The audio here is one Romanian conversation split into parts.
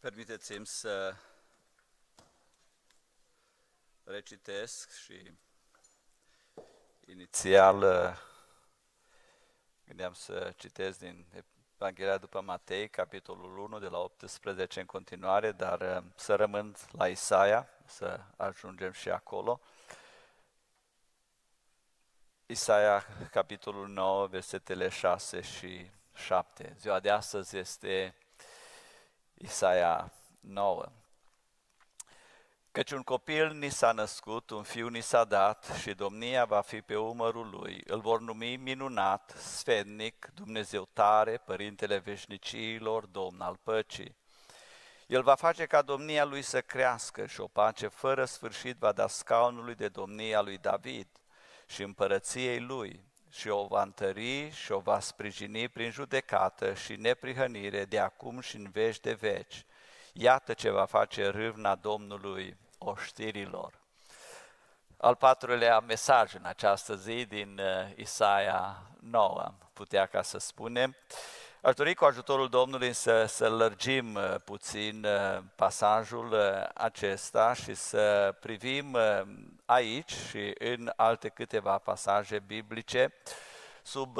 Permiteți-mi să recitesc și inițial gândeam să citesc din Evanghelia după Matei, capitolul 1, de la 18 în continuare, dar să rămân la Isaia, să ajungem și acolo. Isaia, capitolul 9, versetele 6 și 7. Ziua de astăzi este Isaia 9. Căci un copil ni s-a născut, un fiu ni s-a dat și domnia va fi pe umărul lui. Îl vor numi minunat, sfednic, Dumnezeu tare, Părintele veșniciilor, Domn al păcii. El va face ca domnia lui să crească și o pace fără sfârșit va da scaunului de domnia lui David și împărăției lui și o va întări și o va sprijini prin judecată și neprihănire de acum și în veci de veci. Iată ce va face râvna Domnului oștirilor. Al patrulea mesaj în această zi din uh, Isaia 9, putea ca să spunem. Aș dori cu ajutorul Domnului să, să lărgim uh, puțin uh, pasajul acesta și să privim aici și în alte câteva pasaje biblice sub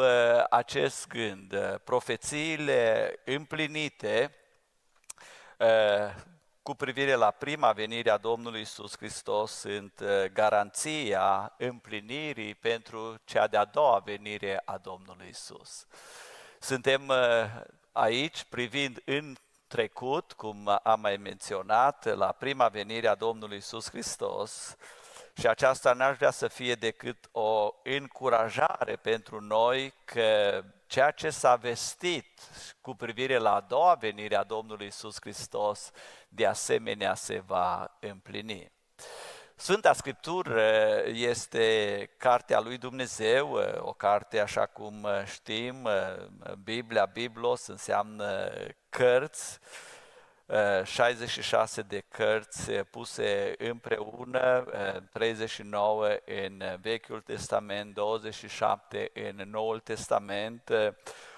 acest gând. Profețiile împlinite cu privire la prima venire a Domnului Isus Hristos sunt uh, garanția împlinirii pentru cea de-a doua venire a Domnului Isus. Suntem uh, aici privind în trecut, cum am mai menționat, la prima venire a Domnului Isus Hristos, și aceasta n-aș vrea să fie decât o încurajare pentru noi că ceea ce s-a vestit cu privire la a doua venire a Domnului Isus Hristos, de asemenea se va împlini. Sfânta Scriptură este cartea lui Dumnezeu, o carte așa cum știm, Biblia, Biblos înseamnă cărți, 66 de cărți puse împreună, 39 în Vechiul Testament, 27 în Noul Testament.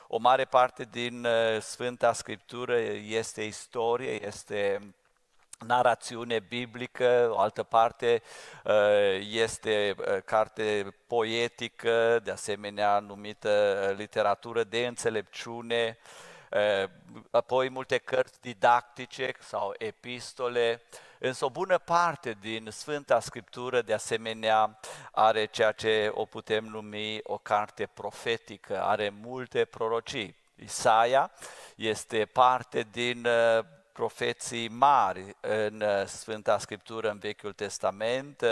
O mare parte din Sfânta Scriptură este istorie, este narațiune biblică, o altă parte este carte poetică, de asemenea numită literatură de înțelepciune, apoi multe cărți didactice sau epistole, însă o bună parte din Sfânta Scriptură de asemenea are ceea ce o putem numi o carte profetică, are multe prorocii. Isaia este parte din profeții mari în Sfânta Scriptură în Vechiul Testament,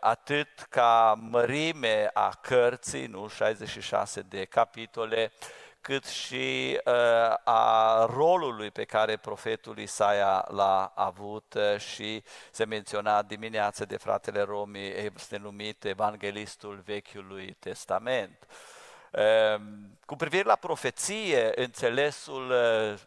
atât ca mărime a cărții, nu 66 de capitole, cât și uh, a rolului pe care profetul Isaia l-a avut uh, și se menționa dimineață de fratele Romi, este numit Evanghelistul Vechiului Testament. Uh, cu privire la profeție, înțelesul uh,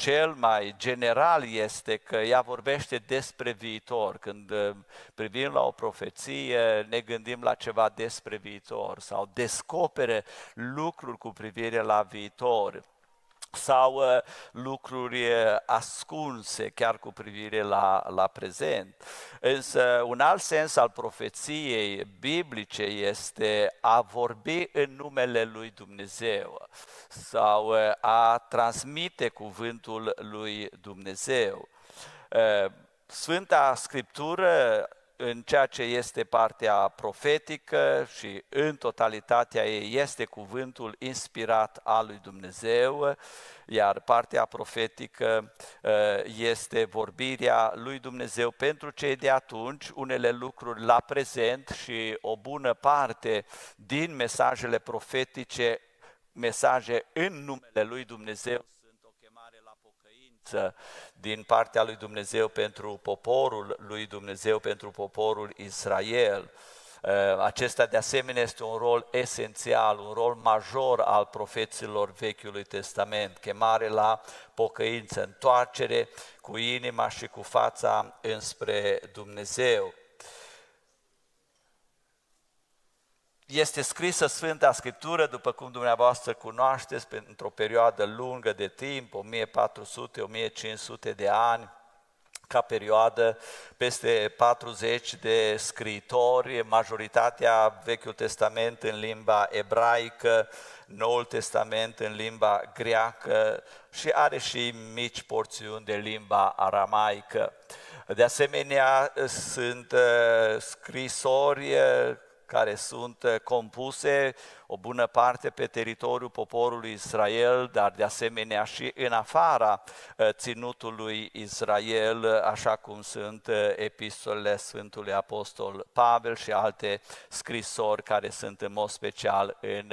cel mai general este că ea vorbește despre viitor. Când uh, privim la o profeție, ne gândim la ceva despre viitor sau descopere lucruri cu privire la viitor sau uh, lucruri uh, ascunse chiar cu privire la, la prezent. Însă un alt sens al profeției biblice este a vorbi în numele lui Dumnezeu sau uh, a transmite cuvântul lui Dumnezeu. Sfânta Scriptură în ceea ce este partea profetică și în totalitatea ei este cuvântul inspirat al lui Dumnezeu, iar partea profetică uh, este vorbirea lui Dumnezeu pentru cei de atunci, unele lucruri la prezent și o bună parte din mesajele profetice, mesaje în numele lui Dumnezeu credință din partea lui Dumnezeu pentru poporul lui Dumnezeu, pentru poporul Israel. Uh, acesta de asemenea este un rol esențial, un rol major al profeților Vechiului Testament, chemare la pocăință, întoarcere cu inima și cu fața înspre Dumnezeu. Este scrisă Sfânta Scriptură, după cum dumneavoastră cunoașteți, pentru o perioadă lungă de timp, 1400-1500 de ani, ca perioadă, peste 40 de scriitori, majoritatea Vechiul Testament în limba ebraică, Noul Testament în limba greacă și are și mici porțiuni de limba aramaică. De asemenea, sunt uh, scrisori uh, care sunt uh, compuse o bună parte pe teritoriul poporului Israel, dar de asemenea și în afara uh, ținutului Israel, așa cum sunt uh, epistolele Sfântului Apostol Pavel și alte scrisori care sunt în mod special în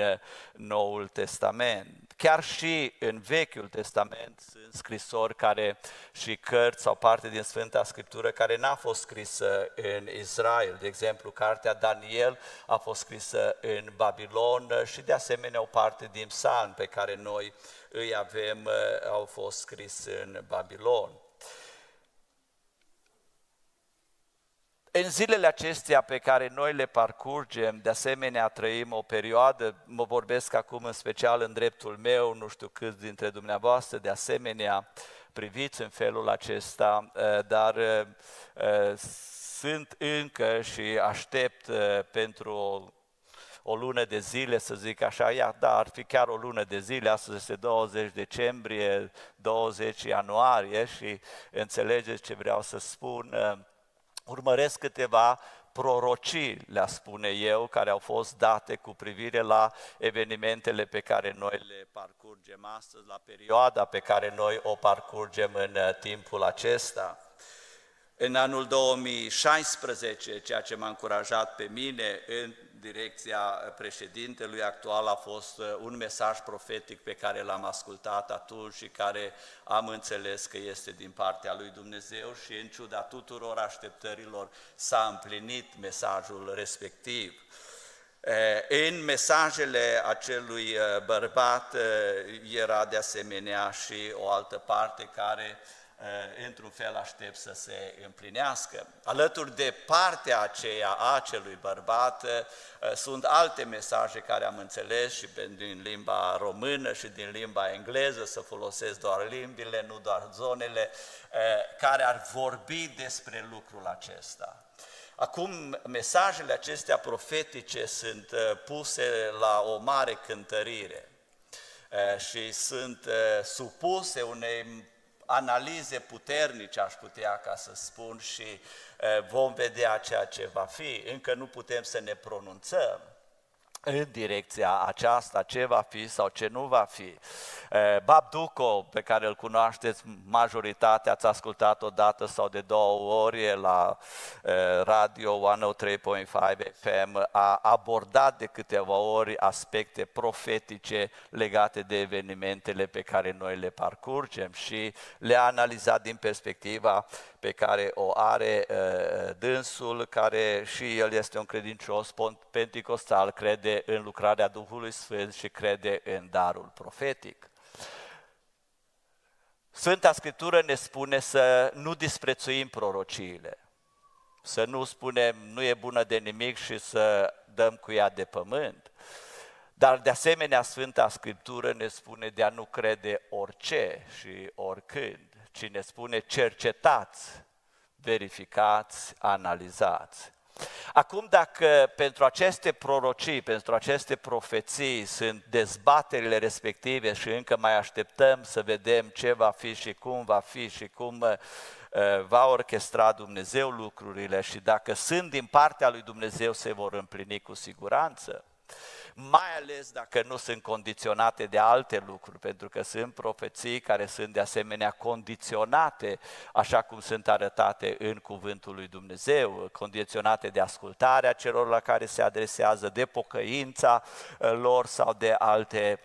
Noul Testament. Chiar și în Vechiul Testament sunt scrisori care și cărți sau parte din Sfânta Scriptură care n-a fost scrisă în Israel. De exemplu, cartea Daniel a fost scrisă în Babilon și de asemenea o parte din psalm pe care noi îi avem au fost scris în Babilon. În zilele acestea pe care noi le parcurgem, de asemenea trăim o perioadă, mă vorbesc acum în special în dreptul meu, nu știu câți dintre dumneavoastră, de asemenea priviți în felul acesta, eh, dar eh, eh, sunt încă și aștept pentru o, o lună de zile, să zic așa, ia, da, ar fi chiar o lună de zile, astăzi este 20 decembrie, 20 ianuarie și înțelegeți ce vreau să spun, urmăresc câteva prorocii, le spune eu, care au fost date cu privire la evenimentele pe care noi le parcurgem astăzi, la perioada pe care noi o parcurgem în uh, timpul acesta. În anul 2016, ceea ce m-a încurajat pe mine în direcția președintelui actual a fost uh, un mesaj profetic pe care l-am ascultat atunci și care am înțeles că este din partea lui Dumnezeu și în ciuda tuturor așteptărilor s-a împlinit mesajul respectiv. În mesajele acelui uh, bărbat uh, era de asemenea și o altă parte care Eh, într-un fel aștept să se împlinească. Alături de partea aceea a acelui bărbat eh, sunt alte mesaje care am înțeles și din limba română și din limba engleză, să folosesc doar limbile, nu doar zonele, eh, care ar vorbi despre lucrul acesta. Acum, mesajele acestea profetice sunt puse la o mare cântărire și sunt supuse unei analize puternice, aș putea ca să spun, și vom vedea ceea ce va fi. Încă nu putem să ne pronunțăm, în direcția aceasta, ce va fi sau ce nu va fi. Bab Duco, pe care îl cunoașteți majoritatea, ați ascultat o dată sau de două ori la Radio 103.5 FM, a abordat de câteva ori aspecte profetice legate de evenimentele pe care noi le parcurgem și le-a analizat din perspectiva pe care o are uh, dânsul, care și el este un credincios penticostal, crede în lucrarea Duhului Sfânt și crede în darul profetic. Sfânta Scriptură ne spune să nu disprețuim prorociile, să nu spunem nu e bună de nimic și să dăm cu ea de pământ. Dar de asemenea Sfânta Scriptură ne spune de a nu crede orice și oricând cine spune cercetați, verificați, analizați. Acum, dacă pentru aceste prorocii, pentru aceste profeții sunt dezbaterile respective și încă mai așteptăm să vedem ce va fi și cum va fi și cum uh, va orchestra Dumnezeu lucrurile și dacă sunt din partea lui Dumnezeu se vor împlini cu siguranță mai ales dacă nu sunt condiționate de alte lucruri, pentru că sunt profeții care sunt de asemenea condiționate, așa cum sunt arătate în Cuvântul lui Dumnezeu, condiționate de ascultarea celor la care se adresează, de pocăința uh, lor sau de alte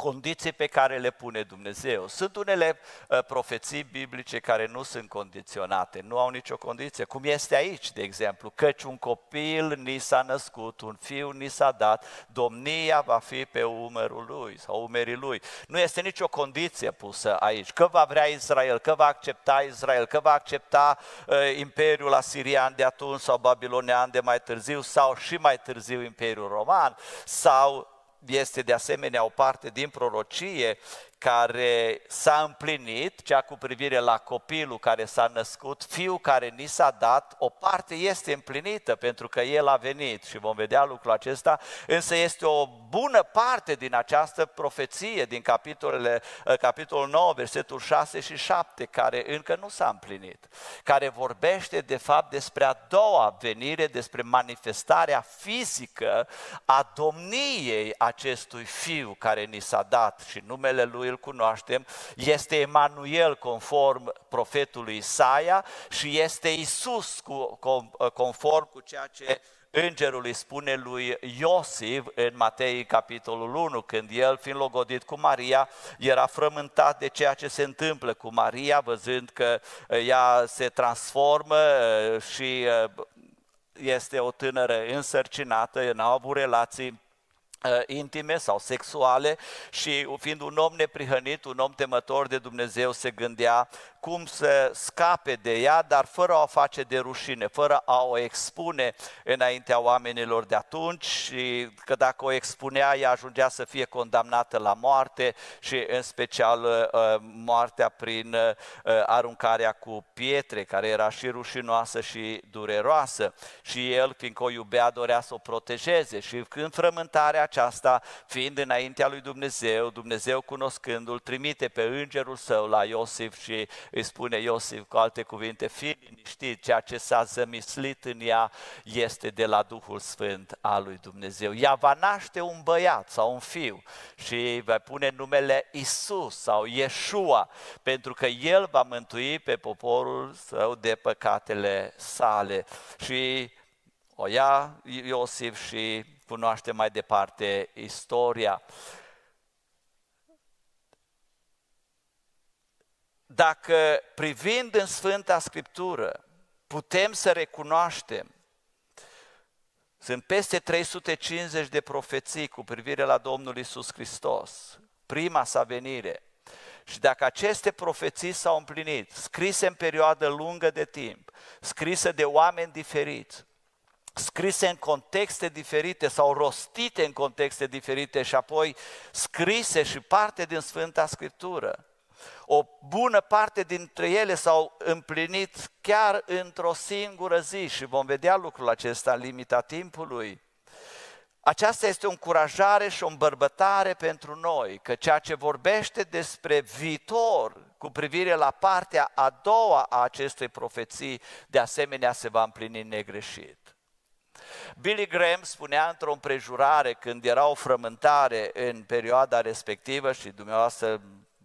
condiții pe care le pune Dumnezeu. Sunt unele uh, profeții biblice care nu sunt condiționate, nu au nicio condiție, cum este aici, de exemplu, căci un copil ni s-a născut, un fiu ni s-a dat, domnia va fi pe umărul lui sau umerii lui. Nu este nicio condiție pusă aici, că va vrea Israel, că va accepta Israel, că va accepta uh, Imperiul Asirian de atunci sau Babilonian de mai târziu sau și mai târziu Imperiul Roman sau este de asemenea o parte din prorocie care s-a împlinit, cea cu privire la copilul care s-a născut, fiul care ni s-a dat, o parte este împlinită pentru că el a venit și vom vedea lucrul acesta, însă este o bună parte din această profeție, din capitolele, eh, capitolul 9, versetul 6 și 7, care încă nu s-a împlinit, care vorbește de fapt despre a doua venire, despre manifestarea fizică a domniei acestui fiu care ni s-a dat și numele lui îl cunoaștem, este Emanuel conform profetului Isaia și este Isus conform cu ceea ce îngerul îi spune lui Iosif în Matei capitolul 1, când el, fiind logodit cu Maria, era frământat de ceea ce se întâmplă cu Maria, văzând că ea se transformă și este o tânără însărcinată, n-au avut relații Uh, intime sau sexuale și fiind un om neprihănit, un om temător de Dumnezeu, se gândea cum să scape de ea, dar fără a o face de rușine, fără a o expune înaintea oamenilor de atunci și că dacă o expunea, ea ajungea să fie condamnată la moarte și în special uh, moartea prin uh, aruncarea cu pietre, care era și rușinoasă și dureroasă. Și el, fiindcă o iubea, dorea să o protejeze și când frământarea aceasta, fiind înaintea lui Dumnezeu, Dumnezeu cunoscându-l, trimite pe îngerul său la Iosif și îi spune Iosif cu alte cuvinte, fii liniștit, ceea ce s-a zămislit în ea este de la Duhul Sfânt al lui Dumnezeu. Ea va naște un băiat sau un fiu și va pune numele Isus sau Yeshua, pentru că El va mântui pe poporul său de păcatele sale. Și o ia Iosif și cunoaște mai departe istoria. Dacă privind în Sfânta Scriptură putem să recunoaștem sunt peste 350 de profeții cu privire la Domnul Isus Hristos, prima sa venire. Și dacă aceste profeții s-au împlinit, scrise în perioadă lungă de timp, scrise de oameni diferiți, scrise în contexte diferite sau rostite în contexte diferite și apoi scrise și parte din Sfânta Scriptură. O bună parte dintre ele s-au împlinit chiar într-o singură zi și vom vedea lucrul acesta în limita timpului. Aceasta este o încurajare și o îmbărbătare pentru noi, că ceea ce vorbește despre viitor cu privire la partea a doua a acestei profeții, de asemenea se va împlini negreșit. Billy Graham spunea într-o împrejurare când era o frământare în perioada respectivă și dumneavoastră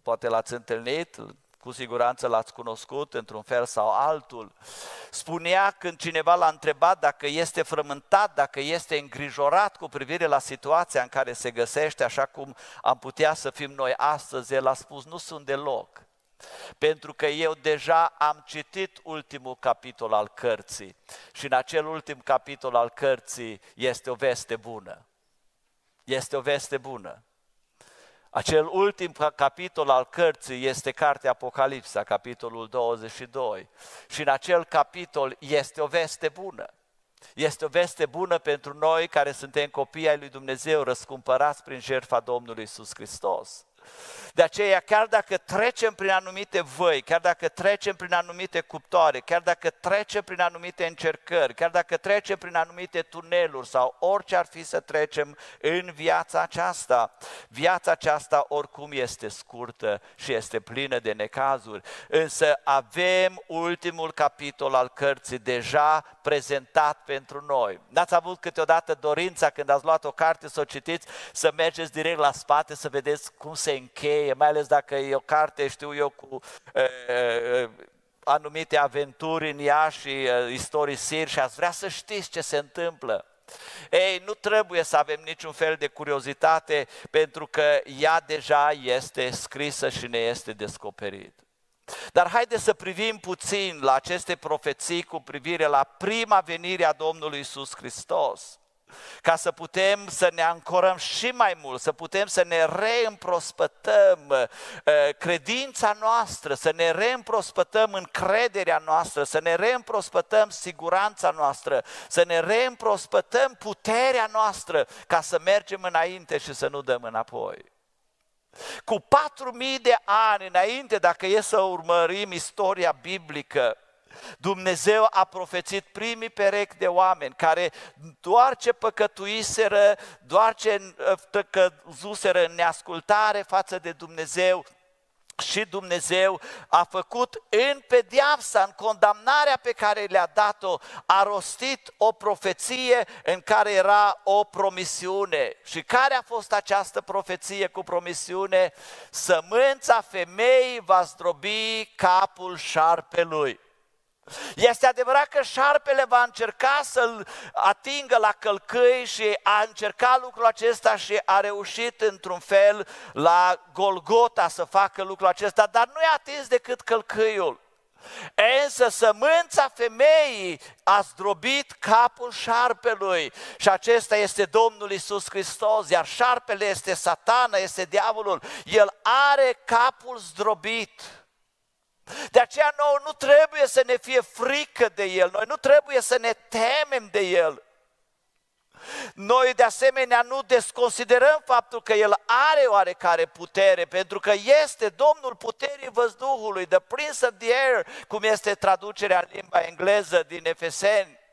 poate l-ați întâlnit, cu siguranță l-ați cunoscut într-un fel sau altul. Spunea când cineva l-a întrebat dacă este frământat, dacă este îngrijorat cu privire la situația în care se găsește, așa cum am putea să fim noi astăzi, el a spus, nu sunt deloc. Pentru că eu deja am citit ultimul capitol al cărții și în acel ultim capitol al cărții este o veste bună. Este o veste bună. Acel ultim capitol al cărții este cartea Apocalipsa, capitolul 22. Și în acel capitol este o veste bună. Este o veste bună pentru noi care suntem copii ai lui Dumnezeu, răscumpărați prin jertfa Domnului Isus Hristos. De aceea, chiar dacă trecem prin anumite văi, chiar dacă trecem prin anumite cuptoare, chiar dacă trecem prin anumite încercări, chiar dacă trecem prin anumite tuneluri sau orice ar fi să trecem în viața aceasta, viața aceasta oricum este scurtă și este plină de necazuri, însă avem ultimul capitol al cărții deja prezentat pentru noi. N-ați avut câteodată dorința când ați luat o carte să o citiți, să mergeți direct la spate să vedeți cum se încheie, mai ales dacă e o carte, știu eu, cu uh, uh, anumite aventuri în ea și uh, istorisiri și ați vrea să știți ce se întâmplă. Ei, nu trebuie să avem niciun fel de curiozitate pentru că ea deja este scrisă și ne este descoperit. Dar haideți să privim puțin la aceste profeții cu privire la prima venire a Domnului Isus Hristos ca să putem să ne ancorăm și mai mult, să putem să ne reîmprospătăm uh, credința noastră, să ne reîmprospătăm încrederea noastră, să ne reîmprospătăm siguranța noastră, să ne reîmprospătăm puterea noastră ca să mergem înainte și să nu dăm înapoi. Cu patru mii de ani înainte, dacă e să urmărim istoria biblică, Dumnezeu a profețit primii perechi de oameni care doar ce păcătuiseră, doar ce căzuseră în neascultare față de Dumnezeu, și Dumnezeu a făcut în pediapsa, în condamnarea pe care le-a dat-o, a rostit o profeție în care era o promisiune. Și care a fost această profeție cu promisiune? Sămânța femeii va zdrobi capul șarpelui. Este adevărat că șarpele va încerca să-l atingă la călcâi și a încercat lucrul acesta și a reușit într-un fel la Golgota să facă lucrul acesta, dar nu i-a atins decât călcâiul. Însă sămânța femeii a zdrobit capul șarpelui și acesta este Domnul Isus Hristos, iar șarpele este satana, este diavolul. El are capul zdrobit. De aceea nouă nu trebuie să ne fie frică de El, noi nu trebuie să ne temem de El. Noi de asemenea nu desconsiderăm faptul că El are oarecare putere, pentru că este Domnul puterii văzduhului, the Prince of the Air, cum este traducerea în limba engleză din Efeseni.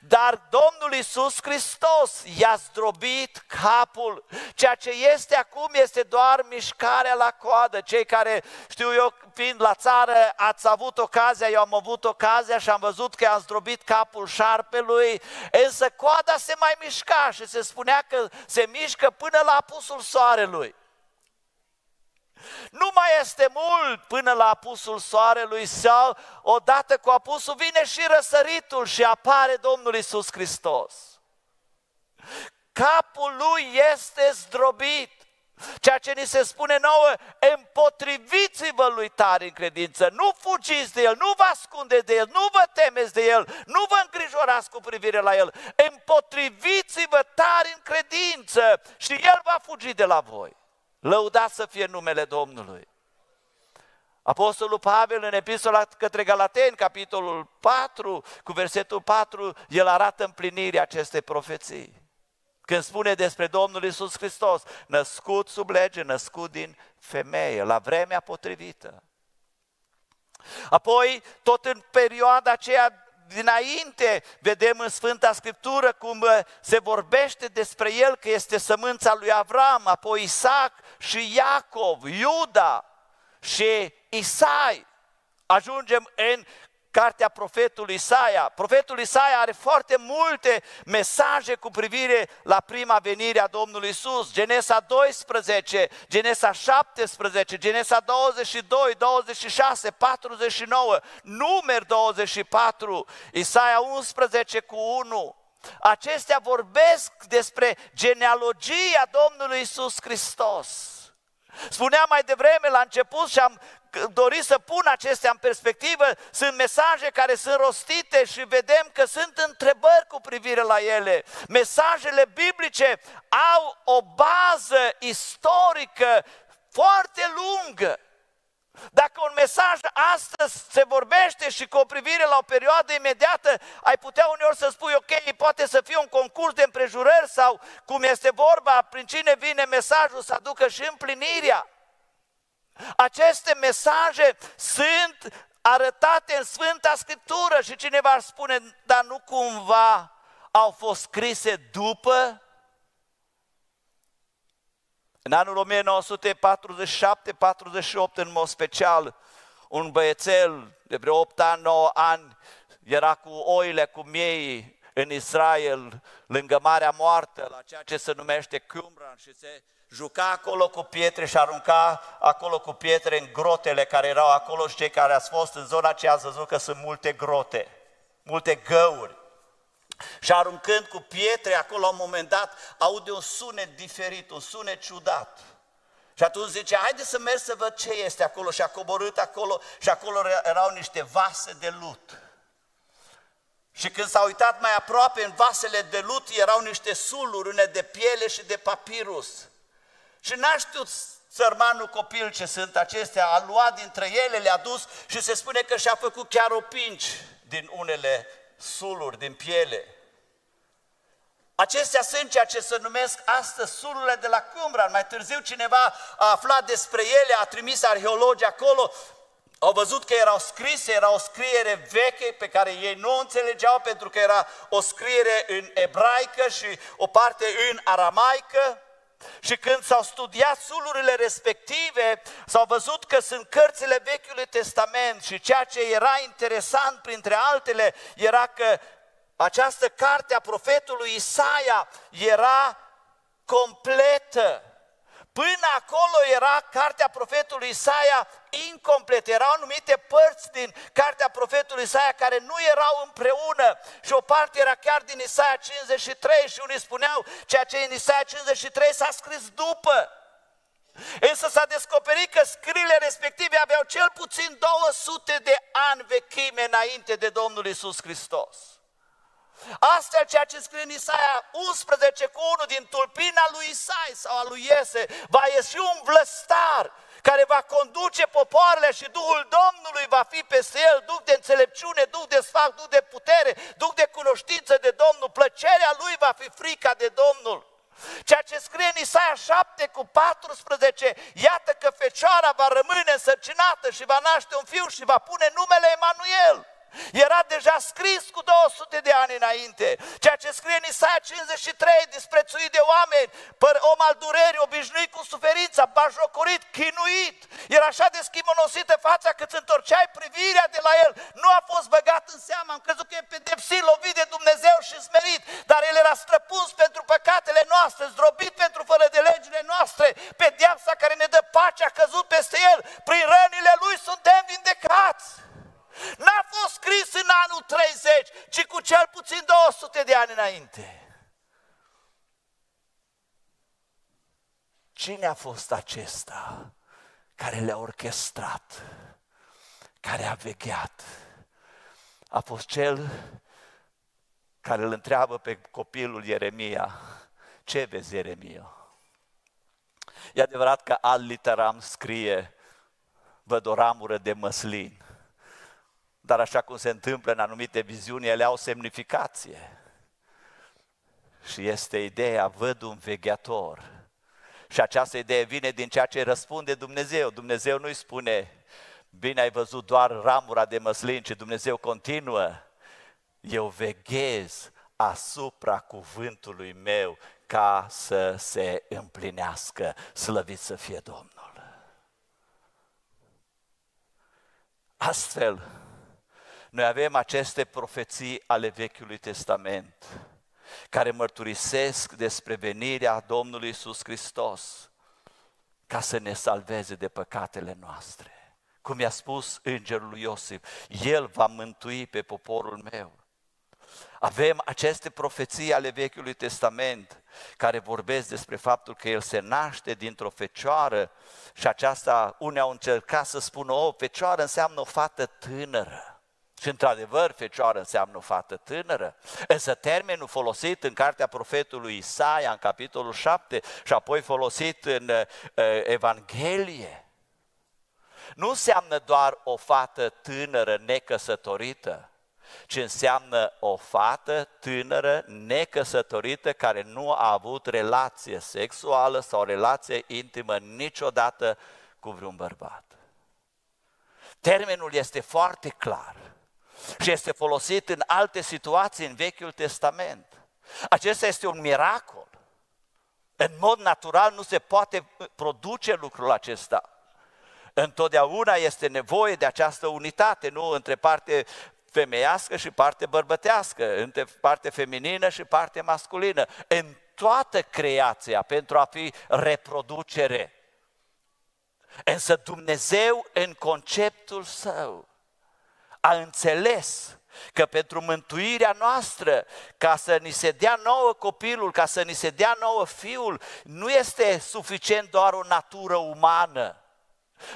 Dar Domnul Isus Hristos i-a zdrobit capul. Ceea ce este acum este doar mișcarea la coadă. Cei care, știu eu, fiind la țară, ați avut ocazia, eu am avut ocazia și am văzut că i-a zdrobit capul șarpelui, însă coada se mai mișca și se spunea că se mișcă până la apusul soarelui. Nu mai este mult până la apusul soarelui sau odată cu apusul vine și răsăritul și apare Domnul Isus Hristos. Capul lui este zdrobit. Ceea ce ni se spune nouă, împotriviți-vă lui tare în credință, nu fugiți de el, nu vă ascunde de el, nu vă temeți de el, nu vă îngrijorați cu privire la el, împotriviți-vă tare în credință și el va fugi de la voi. Lăudați să fie numele Domnului. Apostolul Pavel în epistola către Galateni, capitolul 4, cu versetul 4, el arată împlinirea acestei profeții. Când spune despre Domnul Isus Hristos, născut sub lege, născut din femeie, la vremea potrivită. Apoi, tot în perioada aceea dinainte vedem în Sfânta Scriptură cum uh, se vorbește despre el că este sămânța lui Avram, apoi Isaac și Iacov, Iuda și Isai. Ajungem în cartea profetului Isaia. Profetul Isaia are foarte multe mesaje cu privire la prima venire a Domnului Isus. Genesa 12, Genesa 17, Genesa 22, 26, 49, Numer 24, Isaia 11 cu 1. Acestea vorbesc despre genealogia Domnului Isus Hristos. Spuneam mai devreme la început și am dorit să pun acestea în perspectivă, sunt mesaje care sunt rostite și vedem că sunt întrebări cu privire la ele. Mesajele biblice au o bază istorică foarte lungă. Dacă un mesaj astăzi se vorbește și cu o privire la o perioadă imediată, ai putea uneori să spui, ok, poate să fie un concurs de împrejurări sau, cum este vorba, prin cine vine mesajul să aducă și împlinirea. Aceste mesaje sunt arătate în Sfânta Scriptură și cineva ar spune, dar nu cumva au fost scrise după? În anul 1947-48, în mod special, un băiețel de vreo 8 ani, 9 ani, era cu oile, cu miei în Israel, lângă Marea Moartă, la ceea ce se numește Qumran și se juca acolo cu pietre și arunca acolo cu pietre în grotele care erau acolo și cei care ați fost în zona aceea ați văzut că sunt multe grote, multe găuri. Și aruncând cu pietre acolo, la un moment dat, aude un sunet diferit, un sunet ciudat. Și atunci zice, haide să merg să văd ce este acolo. Și a coborât acolo și acolo erau niște vase de lut. Și când s-a uitat mai aproape în vasele de lut, erau niște suluri, une de piele și de papirus. Și n-a știut sărmanul copil ce sunt acestea, a luat dintre ele, le-a dus și se spune că și-a făcut chiar o pinci din unele suluri, din piele. Acestea sunt ceea ce se numesc astăzi sulurile de la Qumran. Mai târziu cineva a aflat despre ele, a trimis arheologi acolo, au văzut că erau scrise, era o scriere veche pe care ei nu o înțelegeau pentru că era o scriere în ebraică și o parte în aramaică. Și când s-au studiat sulurile respective, s-au văzut că sunt cărțile Vechiului Testament și ceea ce era interesant printre altele era că această carte a profetului Isaia era completă. Până acolo era cartea profetului Isaia incompletă, erau anumite părți din cartea profetului Isaia care nu erau împreună și o parte era chiar din Isaia 53 și unii spuneau ceea ce în Isaia 53 s-a scris după. Însă s-a descoperit că scriile respective aveau cel puțin 200 de ani vechime înainte de Domnul Isus Hristos. Astfel, ceea ce scrie în Isaia 11 cu unul din tulpina lui Isai sau a lui Iese, va ieși un vlăstar care va conduce popoarele și Duhul Domnului va fi peste el, Duh de înțelepciune, Duh de sfac, Duh de putere, Duh de cunoștință de Domnul, plăcerea lui va fi frica de Domnul. Ceea ce scrie în Isaia 7 cu 14, iată că fecioara va rămâne însărcinată și va naște un fiu și va pune numele Emanuel. Era deja scris cu 200 de ani înainte. Ceea ce scrie în Isaia 53, disprețuit de oameni, om al durerii, obișnuit cu suferința, bajocorit, chinuit. Era așa de schimonosită fața că îți întorceai privirea de la el. Nu a fost băgat în seamă, am crezut că e pedepsit, lovit de Dumnezeu și smerit, dar el era străpuns pentru păcatele noastre, zdrobit pentru fără de legile noastre, pedeapsa care ne dă pace a căzut peste el, prin rănile lui suntem vindecați. N-a fost scris în anul 30, ci cu cel puțin 200 de ani înainte. Cine a fost acesta care le-a orchestrat, care a vegheat? A fost cel care îl întreabă pe copilul Ieremia, ce vezi Ieremia? E adevărat că al literam scrie, văd o ramură de măslin dar așa cum se întâmplă în anumite viziuni, ele au semnificație. Și este ideea, văd un vegheator. Și această idee vine din ceea ce răspunde Dumnezeu. Dumnezeu nu-i spune, bine ai văzut doar ramura de măslin, ci Dumnezeu continuă, eu veghez asupra cuvântului meu ca să se împlinească, slăvit să fie Domnul. Astfel, noi avem aceste profeții ale Vechiului Testament care mărturisesc despre venirea Domnului Isus Hristos ca să ne salveze de păcatele noastre. Cum i-a spus îngerul lui Iosif, El va mântui pe poporul meu. Avem aceste profeții ale Vechiului Testament care vorbesc despre faptul că El se naște dintr-o fecioară și aceasta, unii au încercat să spună, o, fecioară înseamnă o fată tânără. Și într-adevăr, fecioară înseamnă o fată tânără. Însă termenul folosit în cartea profetului Isaia, în capitolul 7, și apoi folosit în uh, Evanghelie, nu înseamnă doar o fată tânără necăsătorită, ci înseamnă o fată tânără necăsătorită care nu a avut relație sexuală sau relație intimă niciodată cu vreun bărbat. Termenul este foarte clar și este folosit în alte situații în Vechiul Testament. Acesta este un miracol. În mod natural nu se poate produce lucrul acesta. Întotdeauna este nevoie de această unitate, nu între parte femeiască și parte bărbătească, între parte feminină și parte masculină. În toată creația pentru a fi reproducere. Însă Dumnezeu în conceptul său a înțeles că pentru mântuirea noastră, ca să ni se dea nouă copilul, ca să ni se dea nouă fiul, nu este suficient doar o natură umană.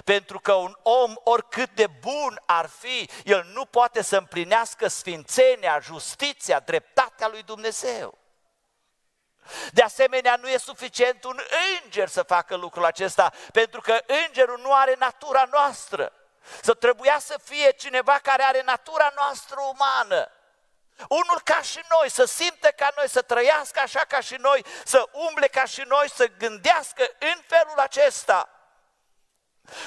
Pentru că un om, oricât de bun ar fi, el nu poate să împlinească sfințenia, justiția, dreptatea lui Dumnezeu. De asemenea, nu e suficient un înger să facă lucrul acesta, pentru că îngerul nu are natura noastră. Să trebuia să fie cineva care are natura noastră umană. Unul ca și noi, să simte ca noi, să trăiască așa ca și noi, să umble ca și noi, să gândească în felul acesta.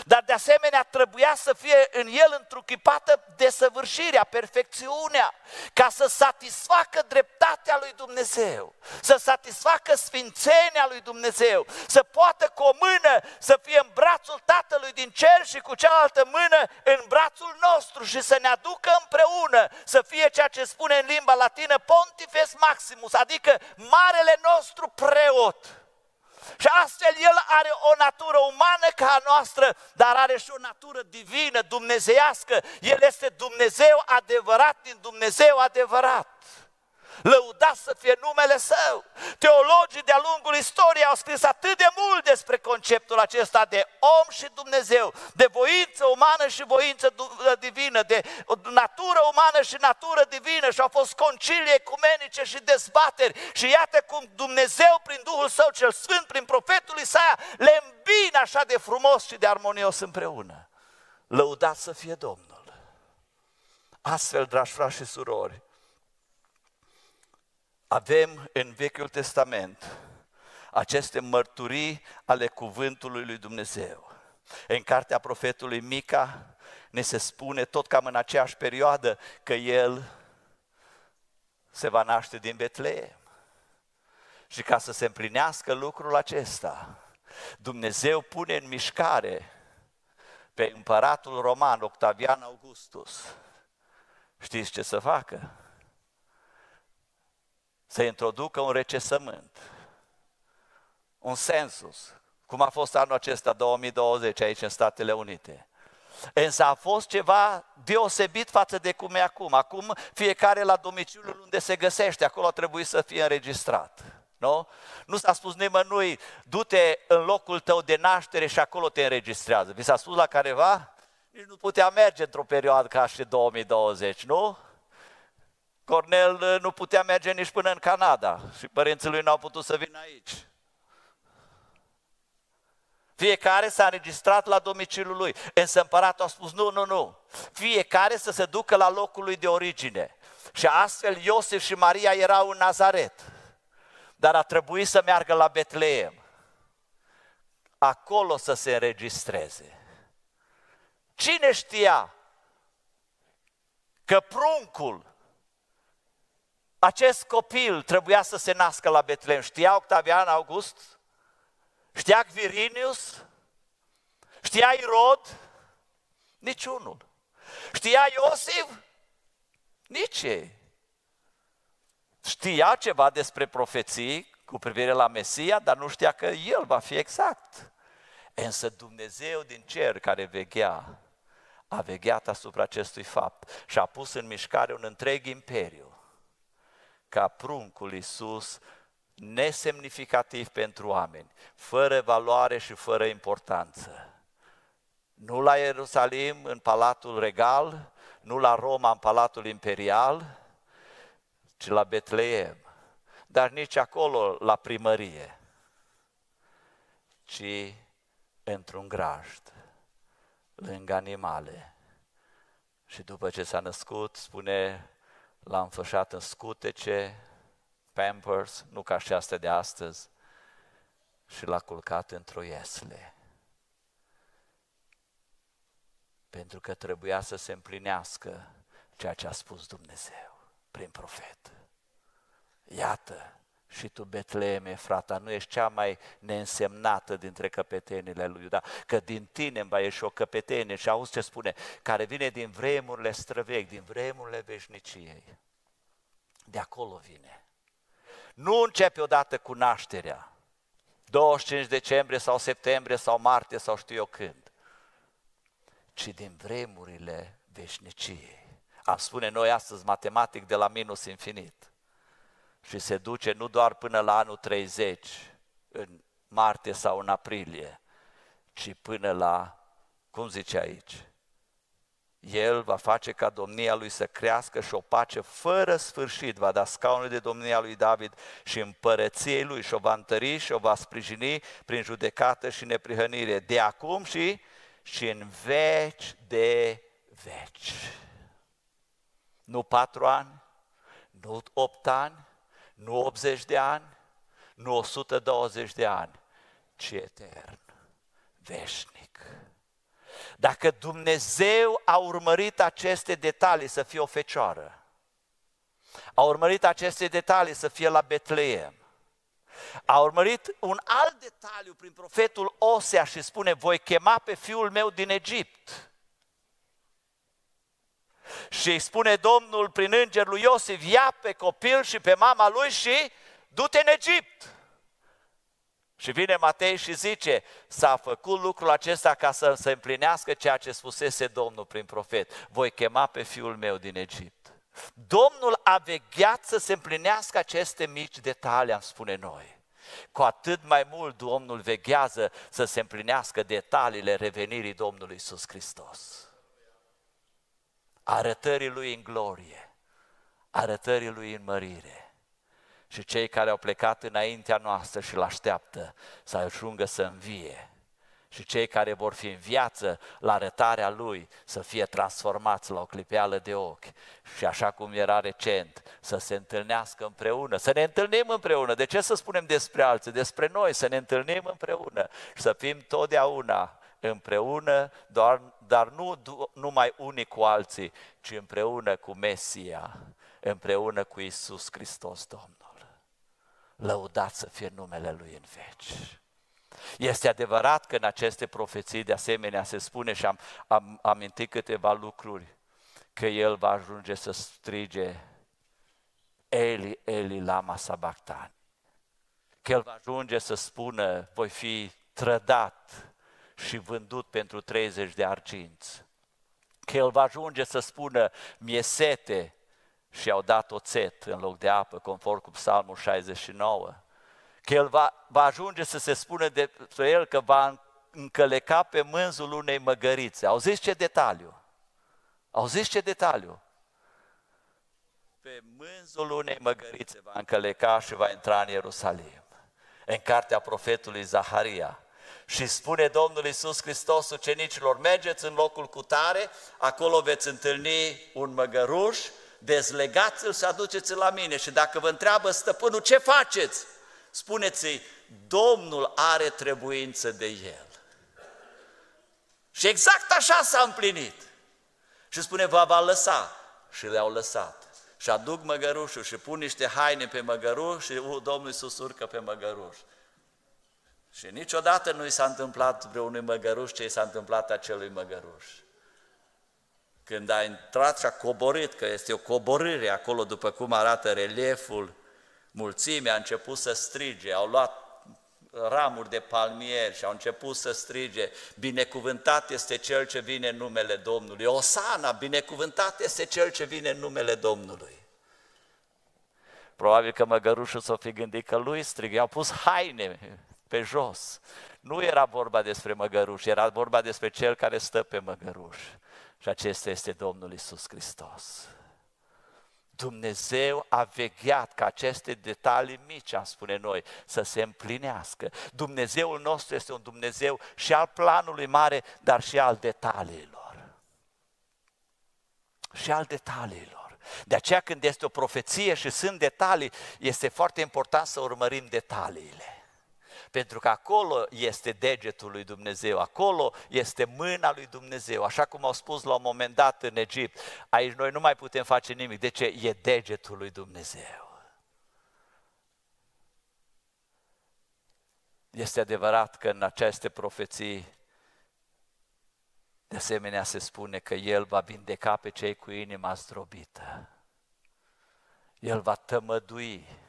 Dar de asemenea trebuia să fie în el întruchipată desăvârșirea, perfecțiunea, ca să satisfacă dreptatea lui Dumnezeu, să satisfacă sfințenia lui Dumnezeu, să poată cu o mână să fie în brațul Tatălui din cer și cu cealaltă mână în brațul nostru și să ne aducă împreună, să fie ceea ce spune în limba latină Pontifex Maximus, adică Marele nostru preot. Și astfel el are o natură umană ca a noastră, dar are și o natură divină, dumnezeiască. El este Dumnezeu adevărat din Dumnezeu adevărat. Lăudat să fie numele Său. Teologii de-a lungul istoriei au scris atât de mult despre conceptul acesta de om și Dumnezeu, de voință umană și voință divină, de natură umană și natură divină și au fost concilii ecumenice și dezbateri și iată cum Dumnezeu prin Duhul Său cel Sfânt, prin profetul Isaia, le îmbine așa de frumos și de armonios împreună. Lăudat să fie Domnul! Astfel, dragi frați și surori, avem în Vechiul Testament aceste mărturii ale cuvântului lui Dumnezeu. În cartea profetului Mica ne se spune tot cam în aceeași perioadă că el se va naște din Betleem. Și ca să se împlinească lucrul acesta, Dumnezeu pune în mișcare pe împăratul roman Octavian Augustus. Știți ce să facă? Să introducă un recesământ, un census, cum a fost anul acesta 2020 aici în Statele Unite. Însă a fost ceva deosebit față de cum e acum. Acum fiecare la domiciliul unde se găsește, acolo trebuie să fie înregistrat. Nu? Nu s-a spus nimănui, du-te în locul tău de naștere și acolo te înregistrează. Vi s-a spus la careva? Nici nu putea merge într-o perioadă ca și 2020, nu? Cornel uh, nu putea merge nici până în Canada și părinții lui n-au putut să vină aici. Fiecare s-a înregistrat la domiciliul lui. Însă împăratul a spus, nu, nu, nu. Fiecare să se ducă la locul lui de origine. Și astfel Iosif și Maria erau în Nazaret. Dar a trebuit să meargă la Betleem. Acolo să se înregistreze. Cine știa că pruncul acest copil trebuia să se nască la Betlehem. Știa Octavian August? Știa Quirinius? Știa Irod? Niciunul. Știa Iosif? Nici ei. Știa ceva despre profeții cu privire la Mesia, dar nu știa că el va fi exact. Însă Dumnezeu din cer care veghea, a vegheat asupra acestui fapt și a pus în mișcare un întreg imperiu ca pruncul Iisus nesemnificativ pentru oameni, fără valoare și fără importanță. Nu la Ierusalim, în palatul regal, nu la Roma, în palatul imperial, ci la Betleem. Dar nici acolo la primărie, ci într-un grajd, lângă animale. Și după ce s-a născut, spune l-a înfășat în scutece, pampers, nu ca și astea de astăzi, și l-a culcat într-o iesle. Pentru că trebuia să se împlinească ceea ce a spus Dumnezeu prin profet. Iată, și tu, Betleeme, frata, nu ești cea mai neînsemnată dintre căpetenile lui Iuda, că din tine va ieși o căpetenie și auzi ce spune, care vine din vremurile străvechi, din vremurile veșniciei. De acolo vine. Nu începe odată cu nașterea, 25 decembrie sau septembrie sau martie sau știu eu când, ci din vremurile veșniciei. Am spune noi astăzi matematic de la minus infinit. Și se duce nu doar până la anul 30, în martie sau în aprilie, ci până la, cum zice aici, el va face ca domnia lui să crească și o pace fără sfârșit, va da scaunul de domnia lui David și împărăției lui și o va întări și o va sprijini prin judecată și neprihănire, de acum și, și în veci de veci. Nu patru ani, nu opt ani, nu 80 de ani, nu 120 de ani, ci etern, veșnic. Dacă Dumnezeu a urmărit aceste detalii să fie o fecioară, a urmărit aceste detalii să fie la Betleem, a urmărit un alt detaliu prin profetul Osea și spune, voi chema pe fiul meu din Egipt. Și îi spune Domnul prin îngerul lui Iosif, ia pe copil și pe mama lui și du-te în Egipt. Și vine Matei și zice, s-a făcut lucrul acesta ca să se împlinească ceea ce spusese Domnul prin profet. Voi chema pe fiul meu din Egipt. Domnul a vegheat să se împlinească aceste mici detalii, am spune noi. Cu atât mai mult Domnul veghează să se împlinească detaliile revenirii Domnului Iisus Hristos. Arătării Lui în glorie, arătării Lui în mărire și cei care au plecat înaintea noastră și îl așteaptă să ajungă să învie și cei care vor fi în viață la arătarea Lui să fie transformați la o clipeală de ochi și așa cum era recent, să se întâlnească împreună, să ne întâlnim împreună. De ce să spunem despre alții? Despre noi, să ne întâlnim împreună și să fim totdeauna împreună, doar, dar nu numai unii cu alții, ci împreună cu Mesia, împreună cu Isus Hristos Domnul lăudat să fie numele Lui în veci. Este adevărat că în aceste profeții de asemenea se spune și am, am amintit câteva lucruri, că El va ajunge să strige Eli, Eli, lama sabactani. Că El va ajunge să spună, voi fi trădat și vândut pentru 30 de arginți. Că El va ajunge să spună, mie sete, și au dat oțet în loc de apă, conform cu Psalmul 69. Că el va, va ajunge să se spună despre el că va încăleca pe mânzul unei măgărițe. Auziți ce detaliu? Auziți ce detaliu? Pe mânzul unei măgărițe va încăleca și va intra în Ierusalim. În cartea profetului Zaharia. Și spune Domnul Iisus Hristos ucenicilor, mergeți în locul cu tare, acolo veți întâlni un măgăruș dezlegați-l și aduceți-l la mine și dacă vă întreabă stăpânul ce faceți, spuneți-i, Domnul are trebuință de el. Și exact așa s-a împlinit. Și spune, va va lăsa. Și le-au lăsat. Și aduc măgărușul și pun niște haine pe măgăruș și uh, Domnul Iisus urcă pe măgăruș. Și niciodată nu i s-a întâmplat vreunui măgăruș ce i s-a întâmplat acelui măgăruș. Când a intrat și a coborât, că este o coborâre acolo după cum arată relieful, mulțimea a început să strige, au luat ramuri de palmier și au început să strige, binecuvântat este Cel ce vine în numele Domnului, Osana, binecuvântat este Cel ce vine în numele Domnului. Probabil că măgărușul s-o fi gândit că lui strigă, i-au pus haine pe jos. Nu era vorba despre măgăruș, era vorba despre cel care stă pe măgăruș. Și acesta este Domnul Isus Hristos. Dumnezeu a vegheat ca aceste detalii mici, am spune noi, să se împlinească. Dumnezeul nostru este un Dumnezeu și al planului mare, dar și al detaliilor. Și al detaliilor. De aceea când este o profeție și sunt detalii, este foarte important să urmărim detaliile. Pentru că acolo este degetul lui Dumnezeu, acolo este mâna lui Dumnezeu, așa cum au spus la un moment dat în Egipt. Aici noi nu mai putem face nimic. De ce? E degetul lui Dumnezeu. Este adevărat că în aceste profeții de asemenea se spune că El va vindeca pe cei cu inima zdrobită. El va tămădui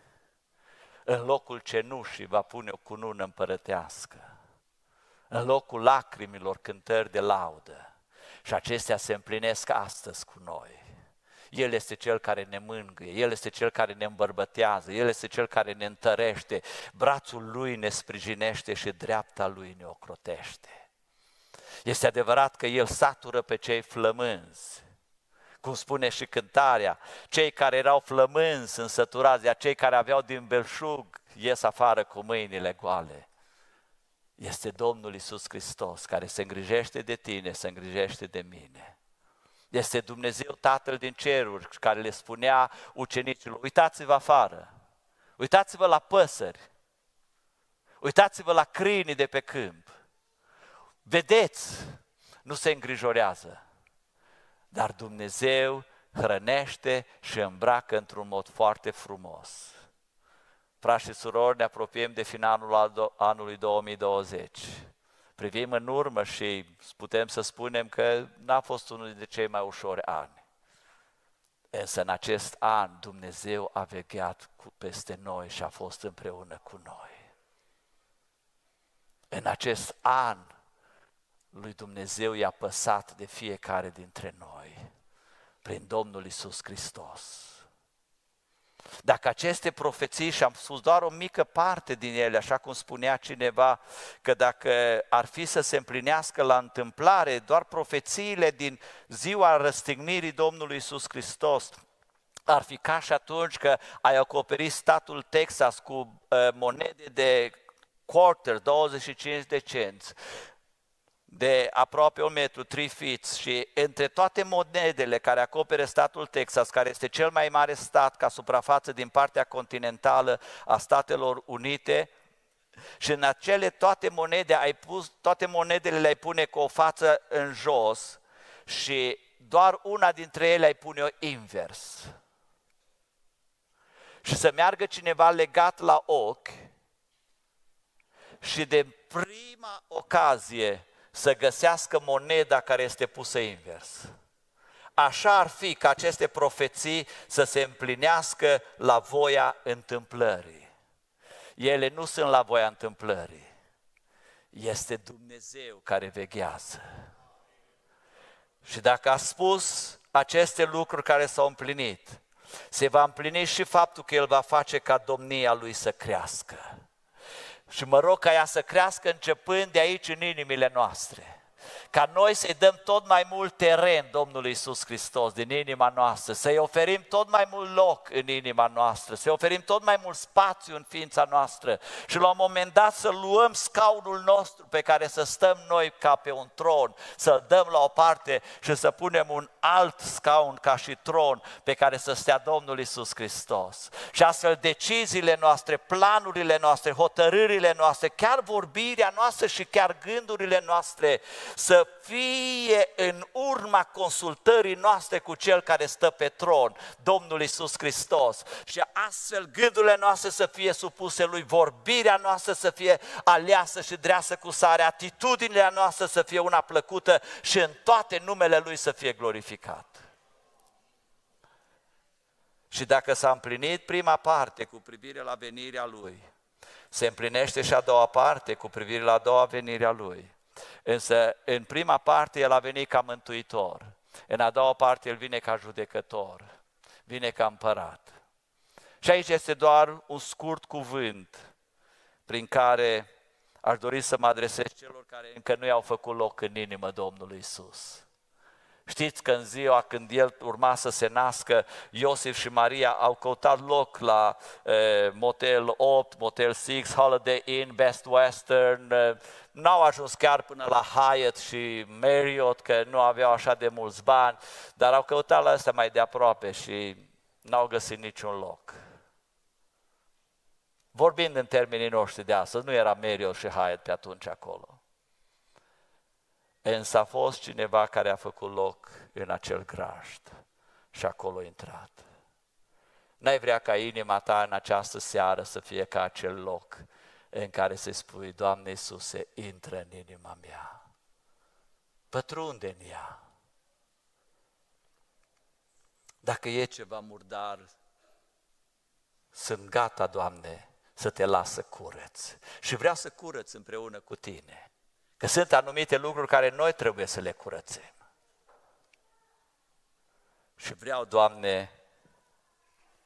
în locul cenușii va pune o cunună împărătească. În locul lacrimilor cântări de laudă. Și acestea se împlinesc astăzi cu noi. El este Cel care ne mângâie, El este Cel care ne îmbărbătează, El este Cel care ne întărește, brațul Lui ne sprijinește și dreapta Lui ne ocrotește. Este adevărat că El satură pe cei flămânzi, cum spune și cântarea, cei care erau flămânzi sunt săturați, cei care aveau din belșug ies afară cu mâinile goale. Este Domnul Isus Hristos care se îngrijește de tine, se îngrijește de mine. Este Dumnezeu Tatăl din ceruri care le spunea ucenicilor, uitați-vă afară, uitați-vă la păsări, uitați-vă la câinii de pe câmp. Vedeți, nu se îngrijorează, dar Dumnezeu hrănește și îmbracă într-un mod foarte frumos. Frați și surori, ne apropiem de finalul anului 2020. Privim în urmă și putem să spunem că n-a fost unul dintre cei mai ușori ani. Însă în acest an Dumnezeu a vegheat peste noi și a fost împreună cu noi. În acest an lui Dumnezeu i-a păsat de fiecare dintre noi prin Domnul Isus Hristos. Dacă aceste profeții, și am spus doar o mică parte din ele, așa cum spunea cineva, că dacă ar fi să se împlinească la întâmplare doar profețiile din ziua răstignirii Domnului Isus Hristos, ar fi ca și atunci că ai acoperit statul Texas cu uh, monede de quarter, 25 de cenți, de aproape un metru, 3 feet și între toate monedele care acoperă statul Texas, care este cel mai mare stat ca suprafață din partea continentală a Statelor Unite, și în acele toate monede ai pus, toate monedele le-ai pune cu o față în jos și doar una dintre ele ai pune-o invers. Și să meargă cineva legat la ochi și de prima ocazie să găsească moneda care este pusă invers. Așa ar fi ca aceste profeții să se împlinească la voia întâmplării. Ele nu sunt la voia întâmplării. Este Dumnezeu care veghează. Și dacă a spus aceste lucruri care s-au împlinit, se va împlini și faptul că El va face ca domnia Lui să crească. Și mă rog ca ea să crească începând de aici în inimile noastre ca noi să-i dăm tot mai mult teren Domnului Isus Hristos din inima noastră, să-i oferim tot mai mult loc în inima noastră, să-i oferim tot mai mult spațiu în ființa noastră și la un moment dat să luăm scaunul nostru pe care să stăm noi ca pe un tron, să-l dăm la o parte și să punem un alt scaun ca și tron pe care să stea Domnul Isus Hristos. Și astfel deciziile noastre, planurile noastre, hotărârile noastre, chiar vorbirea noastră și chiar gândurile noastre să fie în urma consultării noastre cu Cel care stă pe tron, Domnul Isus Hristos. Și astfel gândurile noastre să fie supuse Lui, vorbirea noastră să fie aleasă și dreasă cu sare, atitudinile noastre să fie una plăcută și în toate numele Lui să fie glorificat. Și dacă s-a împlinit prima parte cu privire la venirea Lui, se împlinește și a doua parte cu privire la a doua venire a Lui. Însă, în prima parte, El a venit ca mântuitor. În a doua parte, El vine ca judecător. Vine ca împărat. Și aici este doar un scurt cuvânt prin care aș dori să mă adresez celor care încă nu i-au făcut loc în inimă Domnului Isus. Știți că în ziua când el urma să se nască, Iosif și Maria au căutat loc la eh, Motel 8, Motel 6, Holiday Inn, Best Western, eh, n-au ajuns chiar până la Hyatt și Marriott, că nu aveau așa de mulți bani, dar au căutat la astea mai de aproape și n-au găsit niciun loc. Vorbind în termenii noștri de astăzi, nu era Marriott și Hyatt pe atunci acolo. Însă a fost cineva care a făcut loc în acel grajd și acolo a intrat. N-ai vrea ca inima ta în această seară să fie ca acel loc în care să spui, Doamne Iisuse, intră în inima mea, pătrunde în ea. Dacă e ceva murdar, sunt gata, Doamne, să te lasă curăț. Și vreau să curăț împreună cu tine. Că sunt anumite lucruri care noi trebuie să le curățim. Și vreau, Doamne,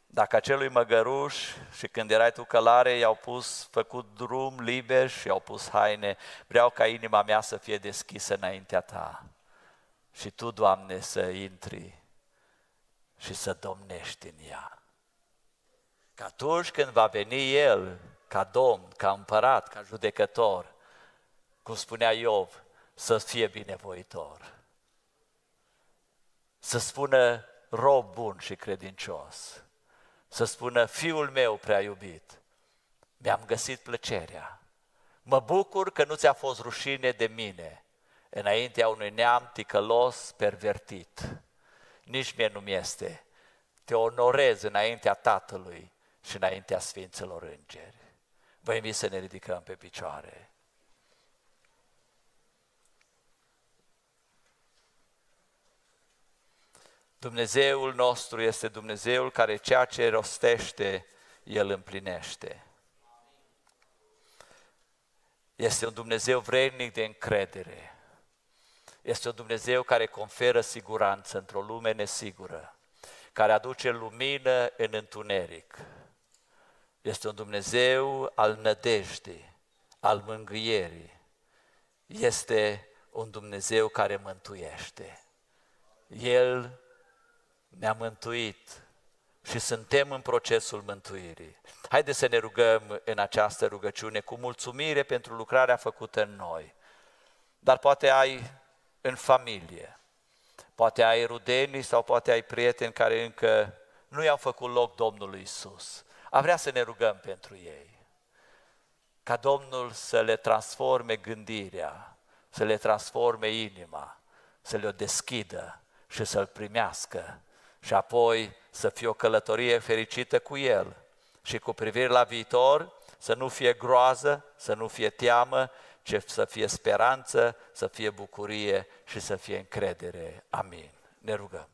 dacă acelui măgăruș și când erai tu călare i-au pus, făcut drum liber și i-au pus haine, vreau ca inima mea să fie deschisă înaintea ta. Și tu, Doamne, să intri și să domnești în ea. Că atunci când va veni El ca domn, ca împărat, ca judecător, cum spunea Iov, să fie binevoitor. Să spună rob bun și credincios. Să spună fiul meu prea iubit, mi-am găsit plăcerea. Mă bucur că nu ți-a fost rușine de mine înaintea unui neam ticălos, pervertit. Nici mie nu-mi este. Te onorez înaintea Tatălui și înaintea Sfinților Îngeri. Vă invit să ne ridicăm pe picioare. Dumnezeul nostru este Dumnezeul care ceea ce rostește, El împlinește. Este un Dumnezeu vrednic de încredere. Este un Dumnezeu care conferă siguranță într-o lume nesigură, care aduce lumină în întuneric. Este un Dumnezeu al nădejdii, al mângâierii. Este un Dumnezeu care mântuiește. El ne-a mântuit și suntem în procesul mântuirii. Haideți să ne rugăm în această rugăciune cu mulțumire pentru lucrarea făcută în noi. Dar poate ai în familie, poate ai rudenii sau poate ai prieteni care încă nu i-au făcut loc Domnului Isus. A vrea să ne rugăm pentru ei. Ca Domnul să le transforme gândirea, să le transforme inima, să le o deschidă și să-L primească și apoi să fie o călătorie fericită cu El și cu privire la viitor să nu fie groază, să nu fie teamă, ci să fie speranță, să fie bucurie și să fie încredere. Amin. Ne rugăm.